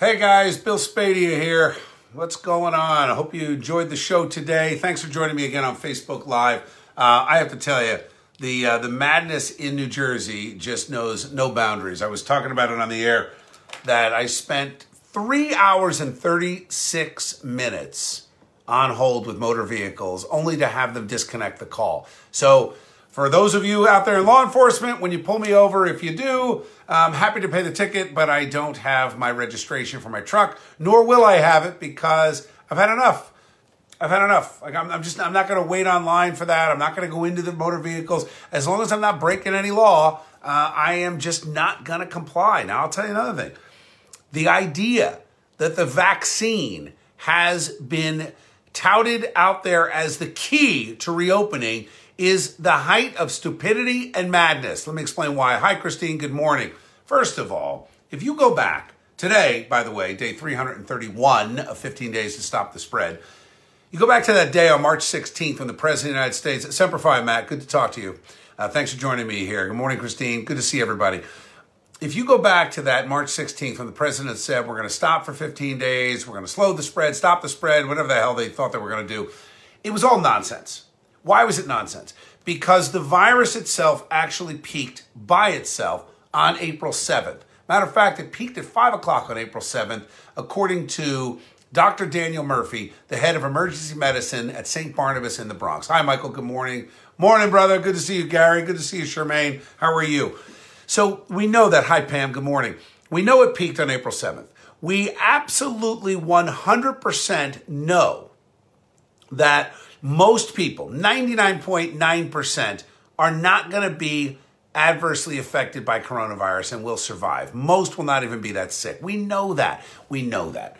Hey guys, Bill Spadea here. What's going on? I hope you enjoyed the show today. Thanks for joining me again on Facebook Live. Uh, I have to tell you, the uh, the madness in New Jersey just knows no boundaries. I was talking about it on the air that I spent three hours and thirty six minutes on hold with motor vehicles, only to have them disconnect the call. So for those of you out there in law enforcement, when you pull me over, if you do, I'm happy to pay the ticket, but I don't have my registration for my truck, nor will I have it because I've had enough. I've had enough. Like I'm, I'm just, I'm not going to wait online for that. I'm not going to go into the motor vehicles as long as I'm not breaking any law. Uh, I am just not going to comply. Now I'll tell you another thing: the idea that the vaccine has been touted out there as the key to reopening is the height of stupidity and madness. Let me explain why. Hi, Christine. Good morning. First of all, if you go back today, by the way, day 331 of 15 days to stop the spread, you go back to that day on March 16th when the President of the United States, Semper Fi, Matt, good to talk to you. Uh, thanks for joining me here. Good morning, Christine. Good to see everybody. If you go back to that March 16th when the president said, we're going to stop for 15 days, we're going to slow the spread, stop the spread, whatever the hell they thought they were going to do, it was all nonsense. Why was it nonsense? Because the virus itself actually peaked by itself on April 7th. Matter of fact, it peaked at 5 o'clock on April 7th, according to Dr. Daniel Murphy, the head of emergency medicine at St. Barnabas in the Bronx. Hi, Michael. Good morning. Morning, brother. Good to see you, Gary. Good to see you, Charmaine. How are you? So we know that. Hi, Pam. Good morning. We know it peaked on April 7th. We absolutely 100% know that most people, 99.9%, are not going to be adversely affected by coronavirus and will survive. Most will not even be that sick. We know that. We know that.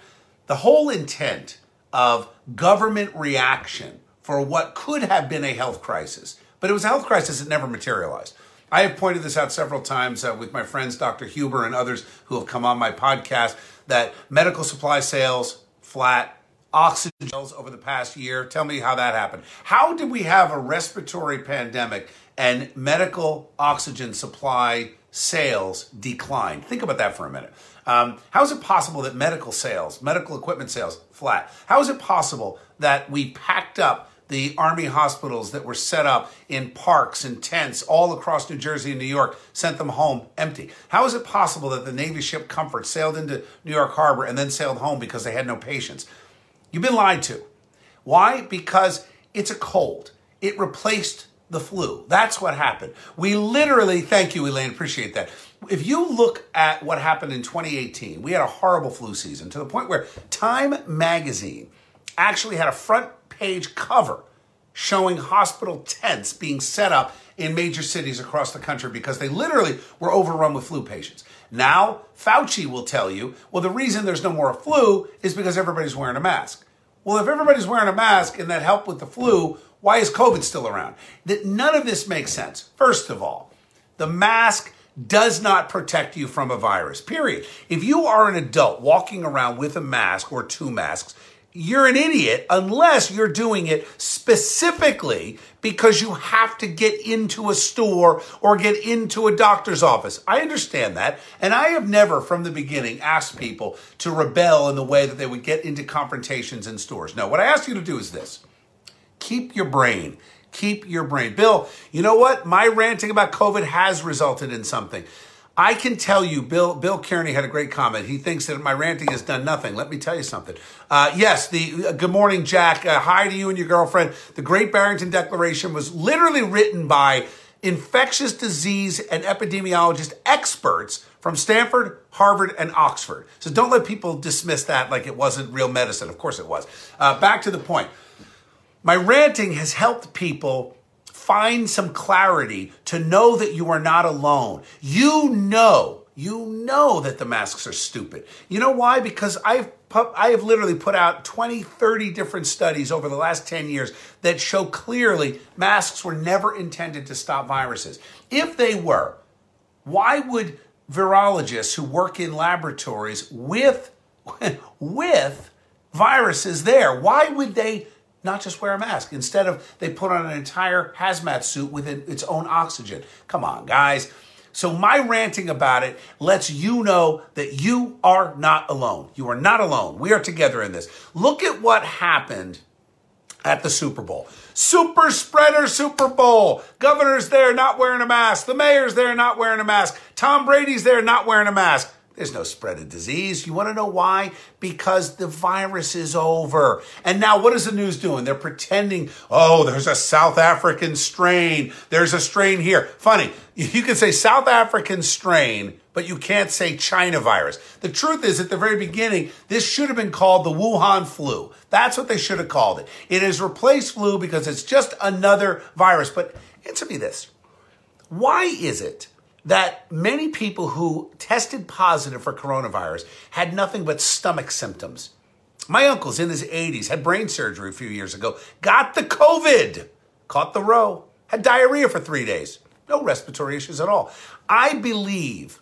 The whole intent of government reaction for what could have been a health crisis, but it was a health crisis that never materialized. I have pointed this out several times uh, with my friends, Dr. Huber and others who have come on my podcast, that medical supply sales flat, oxygen over the past year. Tell me how that happened. How did we have a respiratory pandemic and medical oxygen supply sales decline? Think about that for a minute. Um, how is it possible that medical sales, medical equipment sales, flat? How is it possible that we packed up the army hospitals that were set up in parks and tents all across New Jersey and New York, sent them home empty? How is it possible that the Navy ship Comfort sailed into New York Harbor and then sailed home because they had no patients? You've been lied to. Why? Because it's a cold. It replaced the flu. That's what happened. We literally, thank you, Elaine, appreciate that. If you look at what happened in 2018, we had a horrible flu season to the point where Time magazine actually had a front page cover showing hospital tents being set up in major cities across the country because they literally were overrun with flu patients. Now, Fauci will tell you, well, the reason there's no more flu is because everybody's wearing a mask. Well, if everybody's wearing a mask and that helped with the flu, why is COVID still around? That none of this makes sense. First of all, the mask does not protect you from a virus. Period. If you are an adult walking around with a mask or two masks, you're an idiot unless you're doing it specifically because you have to get into a store or get into a doctor's office. I understand that. And I have never from the beginning asked people to rebel in the way that they would get into confrontations in stores. No, what I ask you to do is this keep your brain. Keep your brain. Bill, you know what? My ranting about COVID has resulted in something. I can tell you, Bill Bill Kearney had a great comment. He thinks that my ranting has done nothing. Let me tell you something. Uh, yes, the uh, good morning, Jack. Uh, hi to you and your girlfriend. The Great Barrington Declaration was literally written by infectious disease and epidemiologist experts from Stanford, Harvard, and Oxford. So don't let people dismiss that like it wasn't real medicine. Of course it was. Uh, back to the point. My ranting has helped people find some clarity to know that you are not alone. You know, you know that the masks are stupid. You know why? Because I've I have literally put out 20, 30 different studies over the last 10 years that show clearly masks were never intended to stop viruses. If they were, why would virologists who work in laboratories with with viruses there, why would they not just wear a mask. Instead of they put on an entire hazmat suit with its own oxygen. Come on, guys. So my ranting about it lets you know that you are not alone. You are not alone. We are together in this. Look at what happened at the Super Bowl. Super spreader Super Bowl. Governor's there not wearing a mask. The mayor's there not wearing a mask. Tom Brady's there not wearing a mask. There's no spread of disease. You want to know why? Because the virus is over. And now what is the news doing? They're pretending, oh, there's a South African strain. There's a strain here. Funny, you can say South African strain, but you can't say China virus. The truth is, at the very beginning, this should have been called the Wuhan flu. That's what they should have called it. It has replaced flu because it's just another virus. But answer me this. Why is it that many people who tested positive for coronavirus had nothing but stomach symptoms. My uncle's in his 80s, had brain surgery a few years ago, got the COVID, caught the row, had diarrhea for three days, no respiratory issues at all. I believe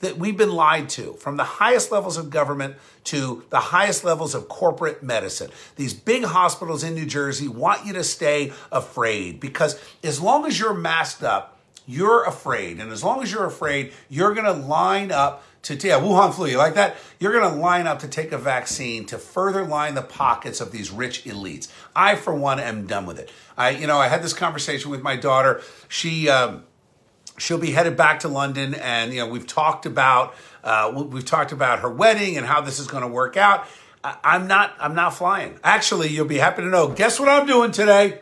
that we've been lied to from the highest levels of government to the highest levels of corporate medicine. These big hospitals in New Jersey want you to stay afraid because as long as you're masked up, you're afraid. And as long as you're afraid, you're going to line up to, yeah, Wuhan flu, you like that? You're going to line up to take a vaccine to further line the pockets of these rich elites. I, for one, am done with it. I, you know, I had this conversation with my daughter. She, um, she'll be headed back to London, and you know, we've talked about, uh, we've talked about her wedding and how this is going to work out. I, I'm not, I'm not flying. Actually, you'll be happy to know. Guess what I'm doing today?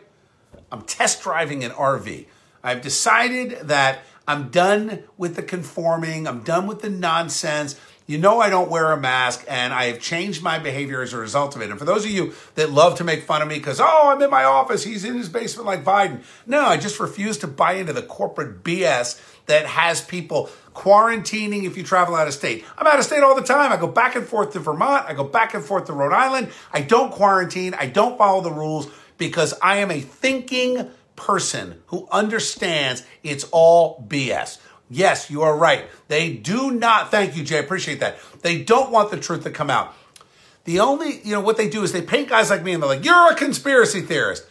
I'm test driving an RV. I've decided that I'm done with the conforming, I'm done with the nonsense. You know, I don't wear a mask, and I have changed my behavior as a result of it. And for those of you that love to make fun of me because, oh, I'm in my office, he's in his basement like Biden. No, I just refuse to buy into the corporate BS that has people quarantining if you travel out of state. I'm out of state all the time. I go back and forth to Vermont, I go back and forth to Rhode Island. I don't quarantine, I don't follow the rules because I am a thinking, person who understands it's all BS. Yes, you are right. They do not, thank you, Jay, appreciate that. They don't want the truth to come out. The only, you know, what they do is they paint guys like me and they're like, you're a conspiracy theorist.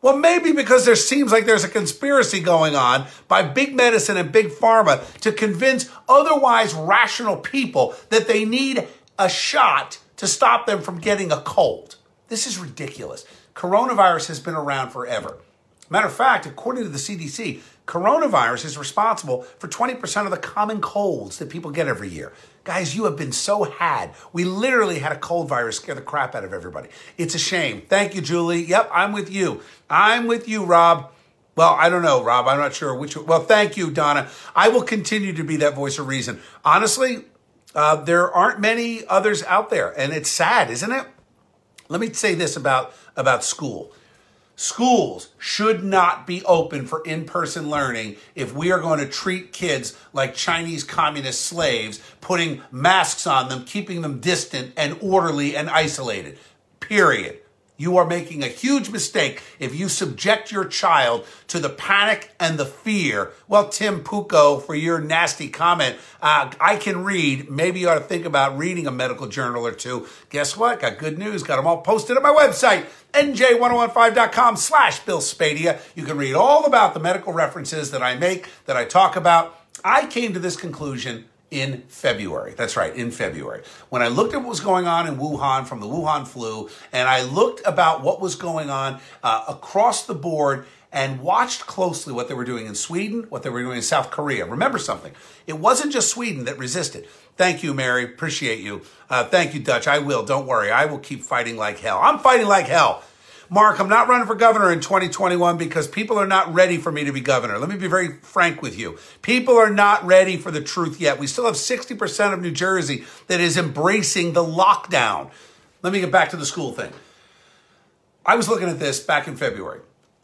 Well, maybe because there seems like there's a conspiracy going on by big medicine and big pharma to convince otherwise rational people that they need a shot to stop them from getting a cold. This is ridiculous. Coronavirus has been around forever. Matter of fact, according to the CDC, coronavirus is responsible for 20% of the common colds that people get every year. Guys, you have been so had. We literally had a cold virus scare the crap out of everybody. It's a shame. Thank you, Julie. Yep, I'm with you. I'm with you, Rob. Well, I don't know, Rob. I'm not sure which. Well, thank you, Donna. I will continue to be that voice of reason. Honestly, uh, there aren't many others out there, and it's sad, isn't it? Let me say this about about school. Schools should not be open for in person learning if we are going to treat kids like Chinese communist slaves, putting masks on them, keeping them distant and orderly and isolated. Period. You are making a huge mistake if you subject your child to the panic and the fear. Well, Tim Puko, for your nasty comment, uh, I can read. Maybe you ought to think about reading a medical journal or two. Guess what? Got good news. Got them all posted at my website, nj1015.com slash Bill Spadea. You can read all about the medical references that I make, that I talk about. I came to this conclusion in February. That's right, in February. When I looked at what was going on in Wuhan from the Wuhan flu, and I looked about what was going on uh, across the board and watched closely what they were doing in Sweden, what they were doing in South Korea. Remember something, it wasn't just Sweden that resisted. Thank you, Mary. Appreciate you. Uh, thank you, Dutch. I will. Don't worry. I will keep fighting like hell. I'm fighting like hell. Mark, I'm not running for governor in 2021 because people are not ready for me to be governor. Let me be very frank with you. People are not ready for the truth yet. We still have 60% of New Jersey that is embracing the lockdown. Let me get back to the school thing. I was looking at this back in February.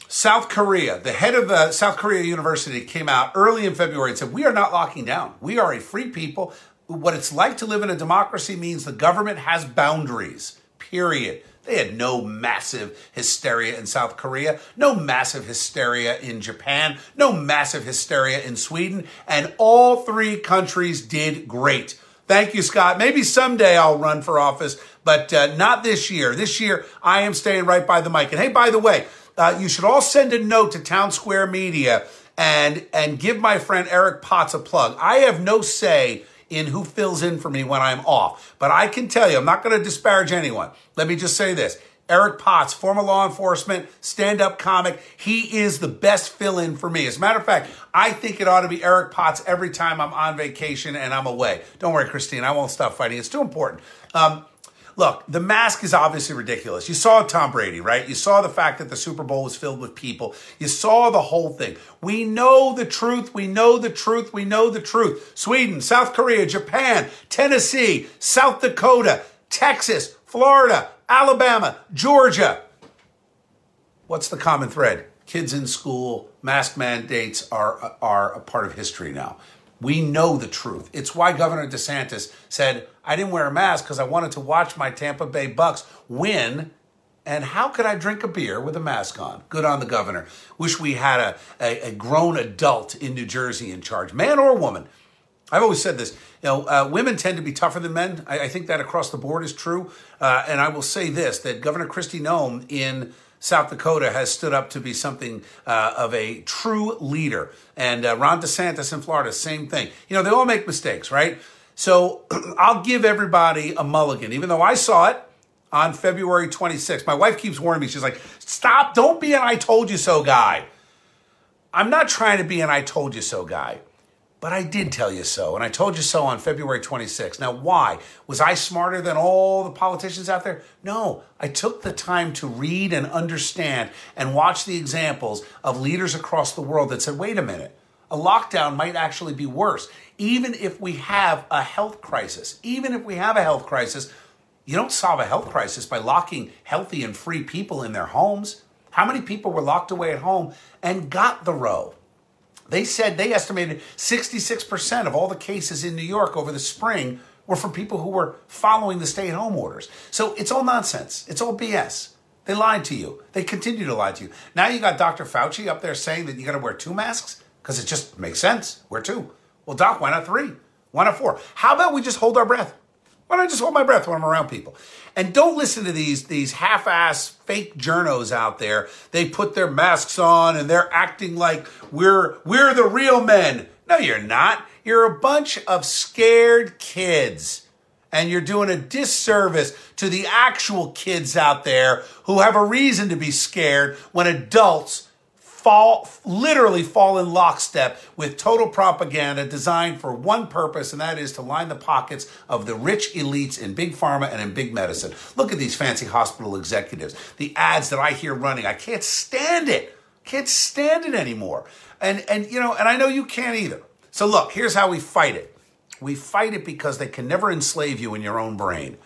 South Korea, the head of the South Korea University came out early in February and said, We are not locking down. We are a free people. What it's like to live in a democracy means the government has boundaries, period. They had no massive hysteria in South Korea, no massive hysteria in Japan, no massive hysteria in Sweden, and all three countries did great. Thank you, Scott. Maybe someday I'll run for office, but uh, not this year. This year, I am staying right by the mic. And hey, by the way, uh, you should all send a note to Town Square Media and and give my friend Eric Potts a plug. I have no say in who fills in for me when I'm off, but I can tell you, I'm not going to disparage anyone. Let me just say this. Eric Potts, former law enforcement, stand up comic. He is the best fill in for me. As a matter of fact, I think it ought to be Eric Potts every time I'm on vacation and I'm away. Don't worry, Christine, I won't stop fighting. It's too important. Um, look, the mask is obviously ridiculous. You saw Tom Brady, right? You saw the fact that the Super Bowl was filled with people. You saw the whole thing. We know the truth. We know the truth. We know the truth. Sweden, South Korea, Japan, Tennessee, South Dakota, Texas, Florida, Alabama, Georgia. What's the common thread? Kids in school, mask mandates are, are a part of history now. We know the truth. It's why Governor DeSantis said, I didn't wear a mask because I wanted to watch my Tampa Bay Bucks win. And how could I drink a beer with a mask on? Good on the governor. Wish we had a, a, a grown adult in New Jersey in charge, man or woman. I've always said this. You know, uh, women tend to be tougher than men. I, I, think that across the board is true. Uh, and I will say this: that Governor Kristi Noem in South Dakota has stood up to be something uh, of a true leader, and uh, Ron DeSantis in Florida, same thing. You know, they all make mistakes, right? So I'll give everybody a mulligan, even though I saw it on February 26th. My wife keeps warning me. She's like, "Stop! Don't be an I told you so guy." I'm not trying to be an I told you so guy. But I did tell you so, and I told you so on February 26th. Now, why? Was I smarter than all the politicians out there? No, I took the time to read and understand and watch the examples of leaders across the world that said, wait a minute, a lockdown might actually be worse. Even if we have a health crisis, even if we have a health crisis, you don't solve a health crisis by locking healthy and free people in their homes. How many people were locked away at home and got the row? They said they estimated 66% of all the cases in New York over the spring were from people who were following the stay at home orders. So it's all nonsense. It's all BS. They lied to you. They continue to lie to you. Now you got Dr. Fauci up there saying that you got to wear two masks because it just makes sense. Wear two. Well, Doc, why not three? Why not four? How about we just hold our breath? Why don't I just hold my breath when I'm around people? And don't listen to these, these half-ass fake journos out there. They put their masks on and they're acting like we're, we're the real men. No, you're not. You're a bunch of scared kids. And you're doing a disservice to the actual kids out there who have a reason to be scared when adults fall literally fall in lockstep with total propaganda designed for one purpose and that is to line the pockets of the rich elites in big pharma and in big medicine. Look at these fancy hospital executives. The ads that i hear running i can't stand it. Can't stand it anymore. And and you know and i know you can't either. So look here's how we fight it. We fight it because they can never enslave you in your own brain.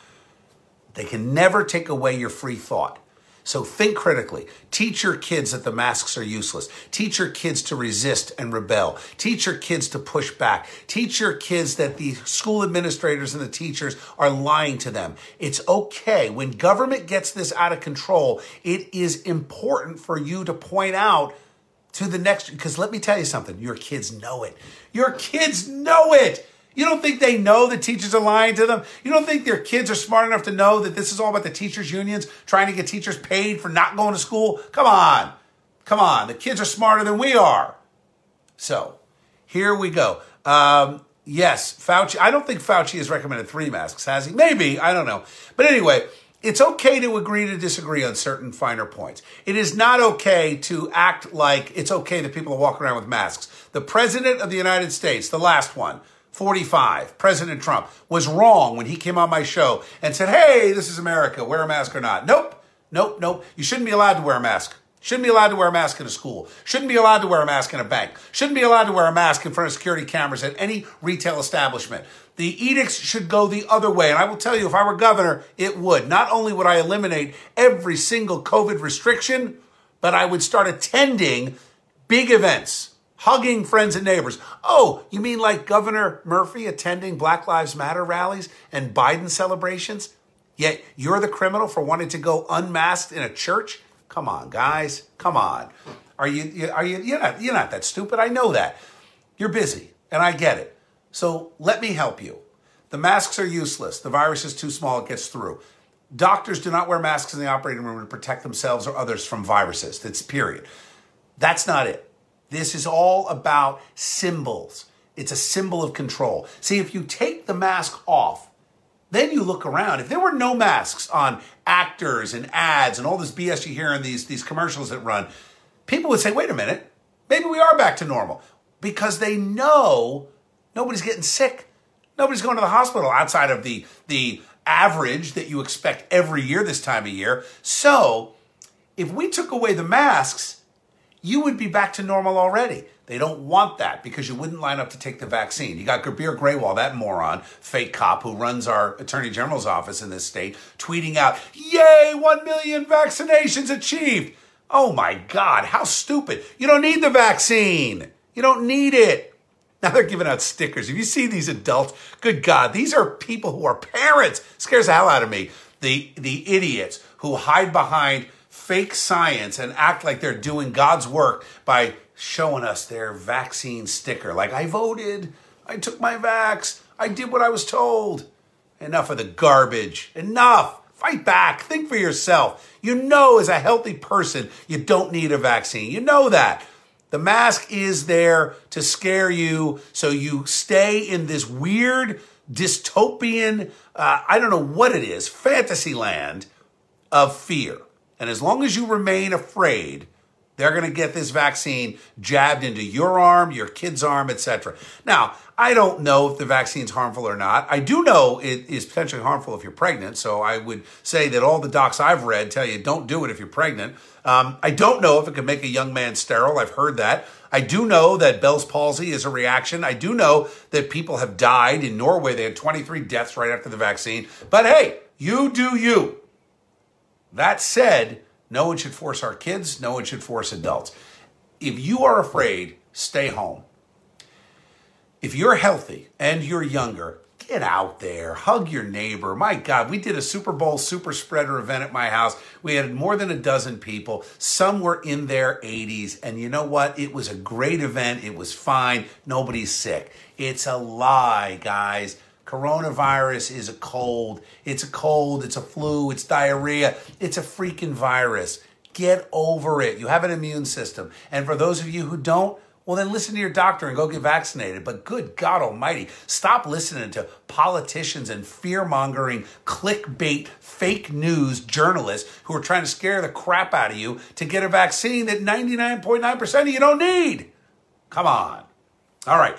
They can never take away your free thought so think critically. Teach your kids that the masks are useless. Teach your kids to resist and rebel. Teach your kids to push back. Teach your kids that the school administrators and the teachers are lying to them. It's okay. When government gets this out of control, it is important for you to point out to the next, because let me tell you something, your kids know it. Your kids know it. You don't think they know the teachers are lying to them? You don't think their kids are smart enough to know that this is all about the teachers' unions trying to get teachers paid for not going to school? Come on. Come on. The kids are smarter than we are. So here we go. Um, yes, Fauci. I don't think Fauci has recommended three masks, has he? Maybe. I don't know. But anyway, it's okay to agree to disagree on certain finer points. It is not okay to act like it's okay that people are walking around with masks. The President of the United States, the last one, 45, President Trump, was wrong when he came on my show and said, hey, this is America, wear a mask or not. Nope, nope, nope. You shouldn't be allowed to wear a mask. Shouldn't be allowed to wear a mask in a school. Shouldn't be allowed to wear a mask in a bank. Shouldn't be allowed to wear a mask in front of security cameras at any retail establishment. The edicts should go the other way. And I will tell you, if I were governor, it would. Not only would I eliminate every single COVID restriction, but I would start attending big events hugging friends and neighbors. Oh, you mean like Governor Murphy attending Black Lives Matter rallies and Biden celebrations? Yet you're the criminal for wanting to go unmasked in a church? Come on, guys. Come on. Are you are you you're not you're not that stupid. I know that. You're busy, and I get it. So let me help you. The masks are useless. The virus is too small, it gets through. Doctors do not wear masks in the operating room to protect themselves or others from viruses. That's period. That's not it. This is all about symbols. It's a symbol of control. See, if you take the mask off, then you look around. If there were no masks on actors and ads and all this BS you hear in these, these commercials that run, people would say, wait a minute, maybe we are back to normal because they know nobody's getting sick. Nobody's going to the hospital outside of the, the average that you expect every year this time of year. So if we took away the masks, you would be back to normal already. They don't want that because you wouldn't line up to take the vaccine. You got Gurbir Grewal, that moron, fake cop who runs our attorney general's office in this state, tweeting out, Yay, 1 million vaccinations achieved. Oh my God, how stupid. You don't need the vaccine. You don't need it. Now they're giving out stickers. If you see these adults, good God, these are people who are parents. Scares the hell out of me. The, the idiots who hide behind fake science and act like they're doing God's work by showing us their vaccine sticker. Like, I voted, I took my vax, I did what I was told. Enough of the garbage. Enough. Fight back. Think for yourself. You know, as a healthy person, you don't need a vaccine. You know that. The mask is there to scare you so you stay in this weird dystopian, uh, I don't know what it is, fantasy land of fear. And as long as you remain afraid, they're going to get this vaccine jabbed into your arm, your kid's arm, etc. Now, I don't know if the vaccine's harmful or not. I do know it is potentially harmful if you're pregnant. So I would say that all the docs I've read tell you don't do it if you're pregnant. Um, I don't know if it can make a young man sterile. I've heard that. I do know that Bell's palsy is a reaction. I do know that people have died in Norway. They had 23 deaths right after the vaccine. But hey, you do you. That said, no one should force our kids, no one should force adults. If you are afraid, stay home. If you're healthy and you're younger, get out there, hug your neighbor. My God, we did a Super Bowl super spreader event at my house. We had more than a dozen people. Some were in their 80s. And you know what? It was a great event. It was fine. Nobody's sick. It's a lie, guys. Coronavirus is a cold. It's a cold. It's a flu. It's diarrhea. It's a freaking virus. Get over it. You have an immune system. And for those of you who don't, well, then listen to your doctor and go get vaccinated. But good God Almighty, stop listening to politicians and fear mongering, clickbait, fake news journalists who are trying to scare the crap out of you to get a vaccine that 99.9% of you don't need. Come on. All right.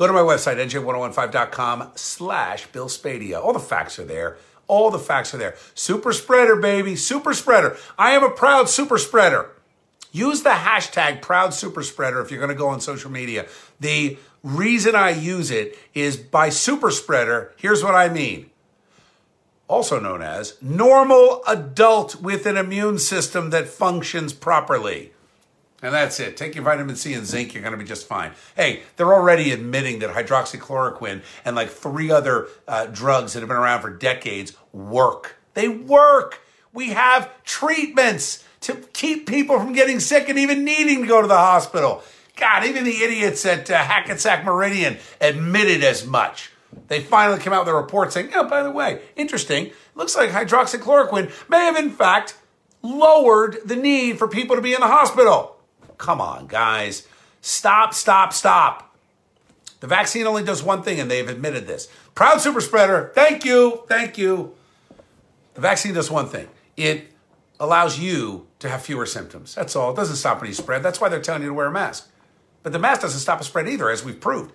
Go to my website, nj1015.com slash Bill Spadea. All the facts are there. All the facts are there. Super spreader, baby. Super spreader. I am a proud super spreader. Use the hashtag proud super spreader if you're going to go on social media. The reason I use it is by super spreader. Here's what I mean. Also known as normal adult with an immune system that functions properly. And that's it. Take your vitamin C and zinc, you're going to be just fine. Hey, they're already admitting that hydroxychloroquine and like three other uh, drugs that have been around for decades work. They work. We have treatments to keep people from getting sick and even needing to go to the hospital. God, even the idiots at uh, Hackensack Meridian admitted as much. They finally came out with a report saying, oh, by the way, interesting, looks like hydroxychloroquine may have in fact lowered the need for people to be in the hospital. Come on, guys. Stop, stop, stop. The vaccine only does one thing, and they've admitted this. Proud super spreader, thank you, thank you. The vaccine does one thing it allows you to have fewer symptoms. That's all. It doesn't stop any spread. That's why they're telling you to wear a mask. But the mask doesn't stop a spread either, as we've proved.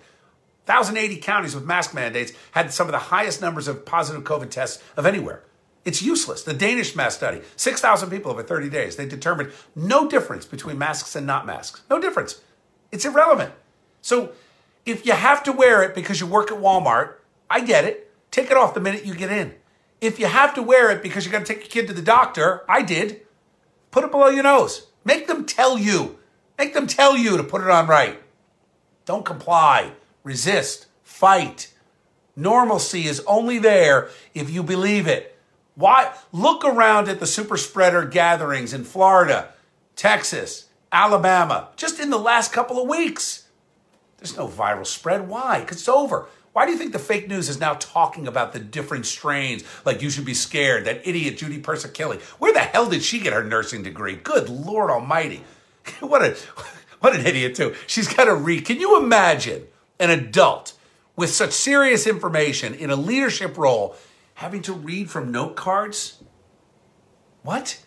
1,080 counties with mask mandates had some of the highest numbers of positive COVID tests of anywhere. It's useless. The Danish mask study, 6,000 people over 30 days, they determined no difference between masks and not masks. No difference. It's irrelevant. So if you have to wear it because you work at Walmart, I get it. Take it off the minute you get in. If you have to wear it because you're going to take your kid to the doctor, I did. Put it below your nose. Make them tell you. Make them tell you to put it on right. Don't comply. Resist. Fight. Normalcy is only there if you believe it. Why? Look around at the super spreader gatherings in Florida, Texas, Alabama, just in the last couple of weeks. There's no viral spread. Why? Because it's over. Why do you think the fake news is now talking about the different strains? Like you should be scared. That idiot Judy Persakilli. Where the hell did she get her nursing degree? Good Lord Almighty! what a What an idiot, too. She's got to read. Can you imagine an adult with such serious information in a leadership role having to read from note cards? What?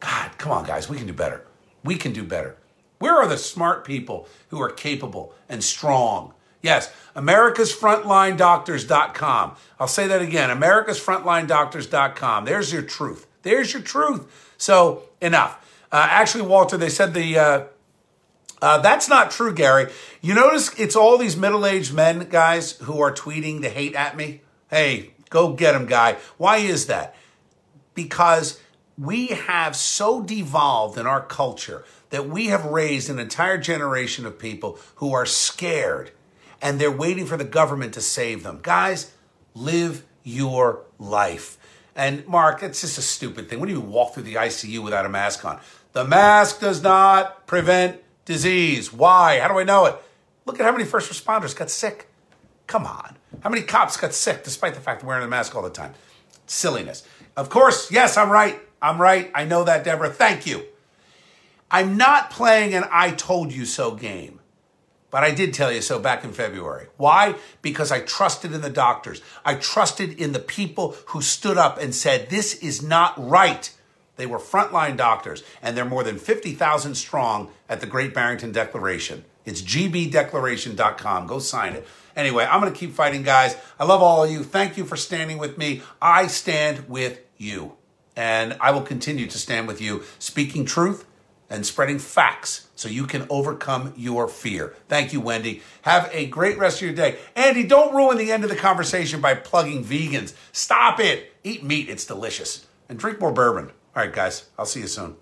God, come on, guys. We can do better. We can do better. Where are the smart people who are capable and strong? Yes, americasfrontlinedoctors.com. I'll say that again americasfrontlinedoctors.com. There's your truth. There's your truth. So, enough. Uh, actually, Walter, they said the. Uh, uh, that's not true, Gary. You notice it's all these middle aged men, guys, who are tweeting the hate at me. Hey, go get them, guy. Why is that? Because we have so devolved in our culture that we have raised an entire generation of people who are scared and they're waiting for the government to save them. Guys, live your life. And Mark, it's just a stupid thing. When do you walk through the ICU without a mask on? The mask does not prevent disease. Why? How do I know it? Look at how many first responders got sick. Come on. How many cops got sick despite the fact wearing a mask all the time? Silliness. Of course, yes, I'm right. I'm right. I know that, Deborah. Thank you. I'm not playing an I told you so game, but I did tell you so back in February. Why? Because I trusted in the doctors. I trusted in the people who stood up and said, this is not right. They were frontline doctors, and they're more than 50,000 strong at the Great Barrington Declaration. It's gbdeclaration.com. Go sign it. Anyway, I'm going to keep fighting, guys. I love all of you. Thank you for standing with me. I stand with you, and I will continue to stand with you, speaking truth and spreading facts so you can overcome your fear. Thank you, Wendy. Have a great rest of your day. Andy, don't ruin the end of the conversation by plugging vegans. Stop it. Eat meat, it's delicious. And drink more bourbon. All right, guys, I'll see you soon.